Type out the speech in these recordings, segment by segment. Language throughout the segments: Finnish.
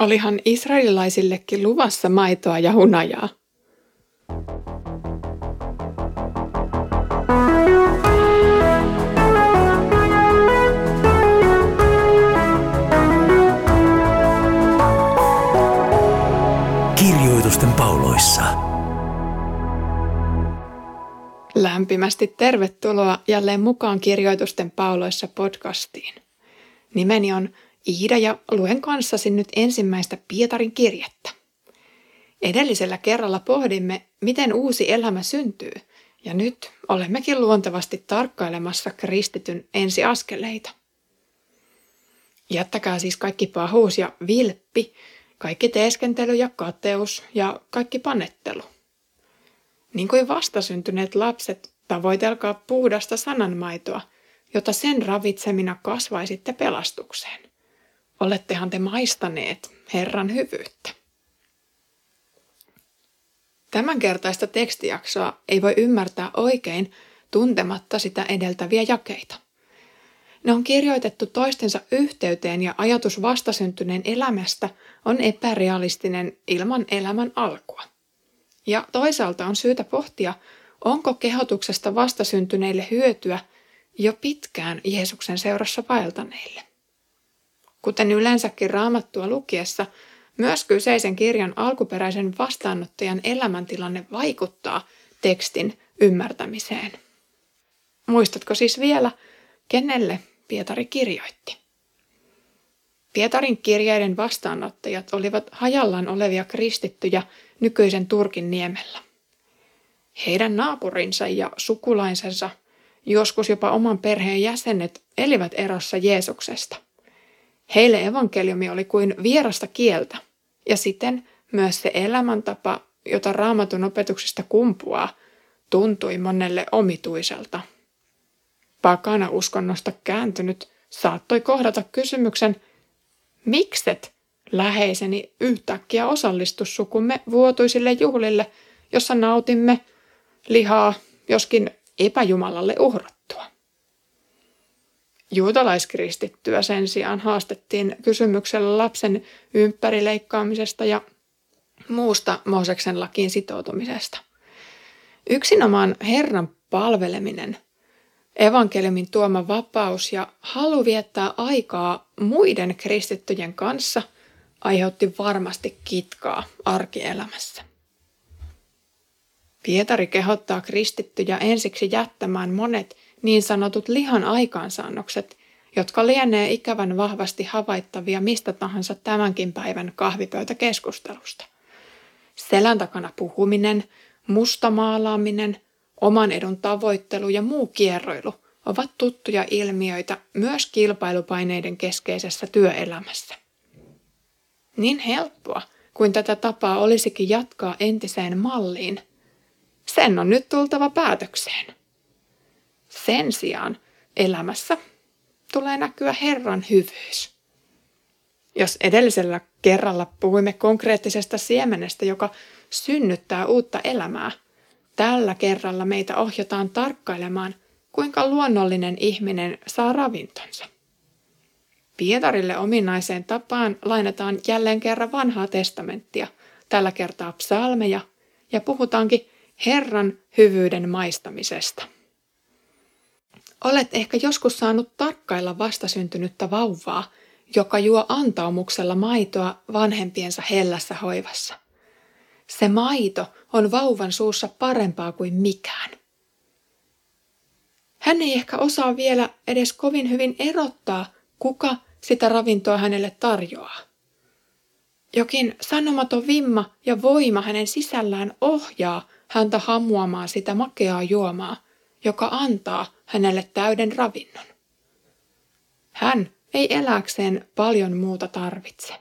Olihan israelilaisillekin luvassa maitoa ja hunajaa. Kirjoitusten pauloissa. Lämpimästi tervetuloa jälleen mukaan Kirjoitusten pauloissa podcastiin. Nimeni on Iida ja luen kanssasi nyt ensimmäistä Pietarin kirjettä. Edellisellä kerralla pohdimme, miten uusi elämä syntyy, ja nyt olemmekin luontevasti tarkkailemassa kristityn ensiaskeleita. Jättäkää siis kaikki pahuus ja vilppi, kaikki teeskentely ja kateus ja kaikki panettelu. Niin kuin vastasyntyneet lapset, tavoitelkaa puhdasta sananmaitoa, jota sen ravitsemina kasvaisitte pelastukseen. Olettehan te maistaneet Herran hyvyyttä. Tämänkertaista tekstijaksoa ei voi ymmärtää oikein tuntematta sitä edeltäviä jakeita. Ne on kirjoitettu toistensa yhteyteen ja ajatus vastasyntyneen elämästä on epärealistinen ilman elämän alkua. Ja toisaalta on syytä pohtia, onko kehotuksesta vastasyntyneille hyötyä jo pitkään Jeesuksen seurassa vaeltaneille. Kuten yleensäkin raamattua lukiessa, myös kyseisen kirjan alkuperäisen vastaanottajan elämäntilanne vaikuttaa tekstin ymmärtämiseen. Muistatko siis vielä, kenelle Pietari kirjoitti? Pietarin kirjeiden vastaanottajat olivat hajallaan olevia kristittyjä nykyisen Turkin niemellä. Heidän naapurinsa ja sukulaisensa, joskus jopa oman perheen jäsenet, elivät erossa Jeesuksesta – Heille evankeliumi oli kuin vierasta kieltä, ja siten myös se elämäntapa, jota raamatun opetuksesta kumpuaa, tuntui monelle omituiselta. Pakana uskonnosta kääntynyt saattoi kohdata kysymyksen, mikset läheiseni yhtäkkiä osallistu sukumme vuotuisille juhlille, jossa nautimme lihaa, joskin epäjumalalle uhrattua. Juutalaiskristittyä sen sijaan haastettiin kysymyksellä lapsen ympärileikkaamisesta ja muusta Mooseksen lakiin sitoutumisesta. Yksinomaan Herran palveleminen, evankeliumin tuoma vapaus ja halu viettää aikaa muiden kristittyjen kanssa aiheutti varmasti kitkaa arkielämässä. Pietari kehottaa kristittyjä ensiksi jättämään monet niin sanotut lihan aikaansaannokset, jotka lienee ikävän vahvasti havaittavia mistä tahansa tämänkin päivän kahvipöytäkeskustelusta. Selän takana puhuminen, mustamaalaaminen, oman edun tavoittelu ja muu kierroilu ovat tuttuja ilmiöitä myös kilpailupaineiden keskeisessä työelämässä. Niin helppoa kuin tätä tapaa olisikin jatkaa entiseen malliin, sen on nyt tultava päätökseen. Sen sijaan elämässä tulee näkyä Herran hyvyys. Jos edellisellä kerralla puhuimme konkreettisesta siemenestä, joka synnyttää uutta elämää, tällä kerralla meitä ohjataan tarkkailemaan, kuinka luonnollinen ihminen saa ravintonsa. Pietarille ominaiseen tapaan lainataan jälleen kerran vanhaa testamenttia, tällä kertaa psalmeja, ja puhutaankin Herran hyvyyden maistamisesta. Olet ehkä joskus saanut tarkkailla vastasyntynyttä vauvaa, joka juo antaumuksella maitoa vanhempiensa hellässä hoivassa. Se maito on vauvan suussa parempaa kuin mikään. Hän ei ehkä osaa vielä edes kovin hyvin erottaa, kuka sitä ravintoa hänelle tarjoaa. Jokin sanomaton vimma ja voima hänen sisällään ohjaa häntä hamuamaan sitä makeaa juomaa, joka antaa hänelle täyden ravinnon. Hän ei eläkseen paljon muuta tarvitse.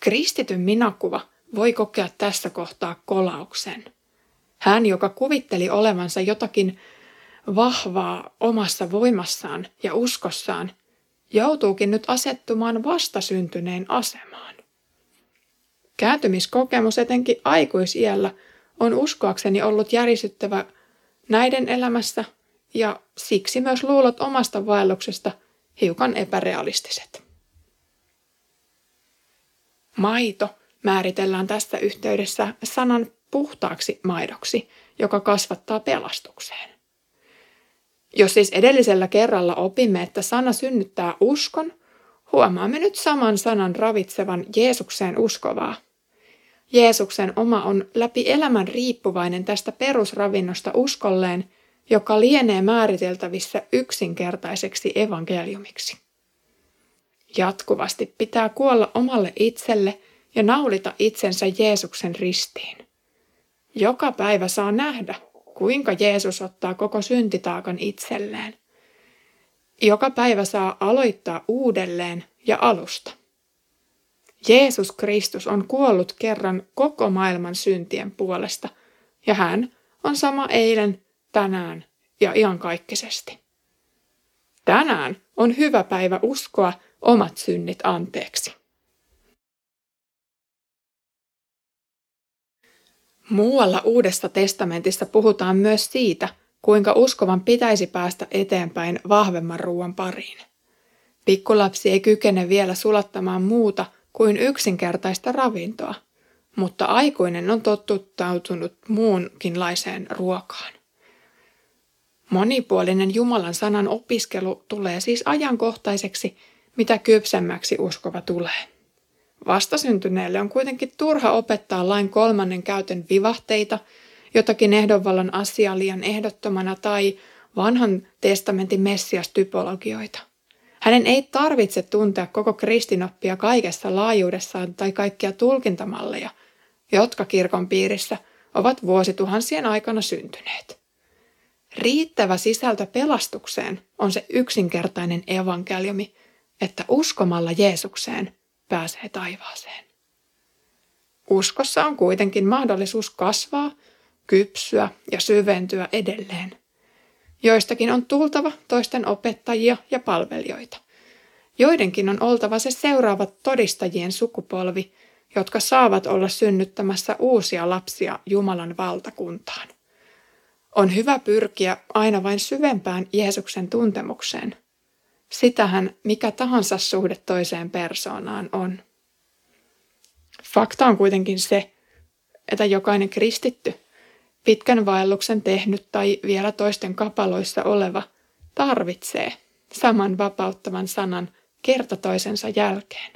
Kristityn minakuva voi kokea tässä kohtaa kolauksen. Hän, joka kuvitteli olevansa jotakin vahvaa omassa voimassaan ja uskossaan, joutuukin nyt asettumaan vastasyntyneen asemaan. Kääntymiskokemus etenkin aikuisiällä on uskoakseni ollut järisyttävä näiden elämässä ja siksi myös luulot omasta vaelluksesta hiukan epärealistiset. Maito määritellään tässä yhteydessä sanan puhtaaksi maidoksi, joka kasvattaa pelastukseen. Jos siis edellisellä kerralla opimme, että sana synnyttää uskon, huomaamme nyt saman sanan ravitsevan Jeesukseen uskovaa. Jeesuksen oma on läpi elämän riippuvainen tästä perusravinnosta uskolleen, joka lienee määriteltävissä yksinkertaiseksi evankeliumiksi. Jatkuvasti pitää kuolla omalle itselle ja naulita itsensä Jeesuksen ristiin. Joka päivä saa nähdä, kuinka Jeesus ottaa koko syntitaakan itselleen. Joka päivä saa aloittaa uudelleen ja alusta. Jeesus Kristus on kuollut kerran koko maailman syntien puolesta, ja hän on sama eilen, tänään ja iankaikkisesti. Tänään on hyvä päivä uskoa omat synnit anteeksi. Muualla Uudessa testamentissa puhutaan myös siitä, kuinka uskovan pitäisi päästä eteenpäin vahvemman ruoan pariin. Pikkulapsi ei kykene vielä sulattamaan muuta kuin yksinkertaista ravintoa, mutta aikuinen on tottuttautunut muunkinlaiseen ruokaan. Monipuolinen Jumalan sanan opiskelu tulee siis ajankohtaiseksi, mitä kypsemmäksi uskova tulee. Vastasyntyneelle on kuitenkin turha opettaa lain kolmannen käytön vivahteita, jotakin ehdonvallan asiaa liian ehdottomana tai vanhan testamentin messias-typologioita. Hänen ei tarvitse tuntea koko kristinoppia kaikessa laajuudessaan tai kaikkia tulkintamalleja, jotka kirkon piirissä ovat vuosituhansien aikana syntyneet. Riittävä sisältö pelastukseen on se yksinkertainen evankeliumi, että uskomalla Jeesukseen pääsee taivaaseen. Uskossa on kuitenkin mahdollisuus kasvaa, kypsyä ja syventyä edelleen. Joistakin on tultava toisten opettajia ja palvelijoita. Joidenkin on oltava se seuraava todistajien sukupolvi, jotka saavat olla synnyttämässä uusia lapsia Jumalan valtakuntaan. On hyvä pyrkiä aina vain syvempään Jeesuksen tuntemukseen. Sitähän mikä tahansa suhde toiseen persoonaan on. Fakta on kuitenkin se, että jokainen kristitty, pitkän vaelluksen tehnyt tai vielä toisten kapaloissa oleva, tarvitsee saman vapauttavan sanan kerta toisensa jälkeen.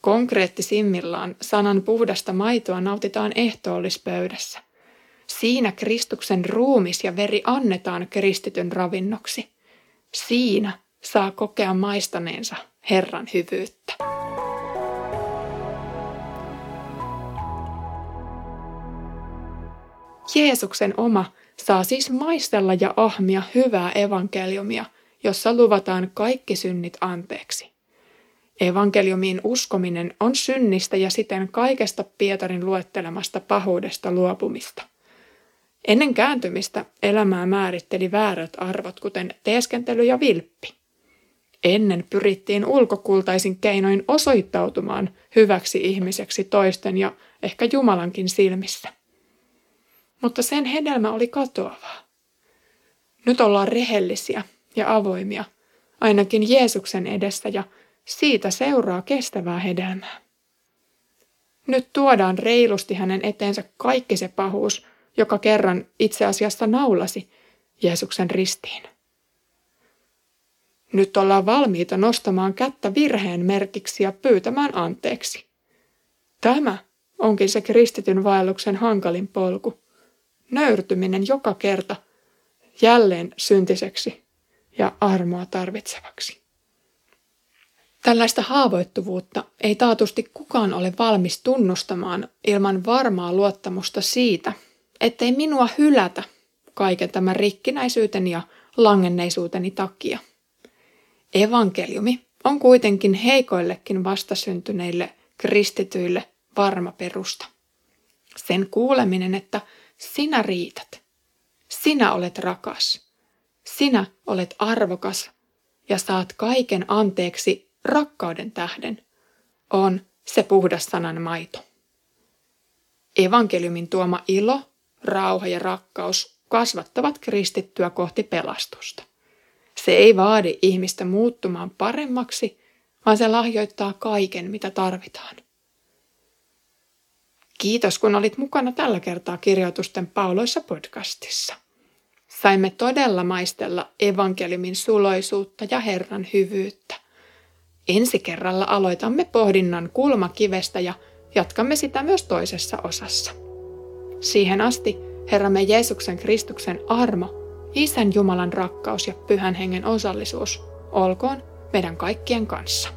Konkreettisimmillaan sanan puhdasta maitoa nautitaan ehtoollispöydässä. Siinä Kristuksen ruumis ja veri annetaan kristityn ravinnoksi. Siinä saa kokea maistaneensa Herran hyvyyttä. Jeesuksen oma saa siis maistella ja ahmia hyvää evankeliumia, jossa luvataan kaikki synnit anteeksi. Evankeliumiin uskominen on synnistä ja siten kaikesta Pietarin luettelemasta pahuudesta luopumista – Ennen kääntymistä elämää määritteli väärät arvot, kuten teeskentely ja vilppi. Ennen pyrittiin ulkokultaisin keinoin osoittautumaan hyväksi ihmiseksi toisten ja ehkä Jumalankin silmissä. Mutta sen hedelmä oli katoavaa. Nyt ollaan rehellisiä ja avoimia, ainakin Jeesuksen edessä, ja siitä seuraa kestävää hedelmää. Nyt tuodaan reilusti hänen eteensä kaikki se pahuus, joka kerran itse asiassa naulasi Jeesuksen ristiin. Nyt ollaan valmiita nostamaan kättä virheen merkiksi ja pyytämään anteeksi. Tämä onkin se kristityn vaelluksen hankalin polku. Nöyrtyminen joka kerta jälleen syntiseksi ja armoa tarvitsevaksi. Tällaista haavoittuvuutta ei taatusti kukaan ole valmis tunnustamaan ilman varmaa luottamusta siitä, ettei minua hylätä kaiken tämän rikkinäisyyteni ja langenneisuuteni takia. Evankeliumi on kuitenkin heikoillekin vastasyntyneille kristityille varma perusta. Sen kuuleminen, että sinä riität, sinä olet rakas, sinä olet arvokas ja saat kaiken anteeksi rakkauden tähden, on se puhdas sanan maito. Evankeliumin tuoma ilo rauha ja rakkaus kasvattavat kristittyä kohti pelastusta. Se ei vaadi ihmistä muuttumaan paremmaksi, vaan se lahjoittaa kaiken, mitä tarvitaan. Kiitos kun olit mukana tällä kertaa kirjoitusten pauloissa podcastissa. Saimme todella maistella evankeliumin suloisuutta ja Herran hyvyyttä. Ensi kerralla aloitamme pohdinnan kulmakivestä ja jatkamme sitä myös toisessa osassa. Siihen asti Herramme Jeesuksen Kristuksen armo, Isän Jumalan rakkaus ja Pyhän Hengen osallisuus olkoon meidän kaikkien kanssa.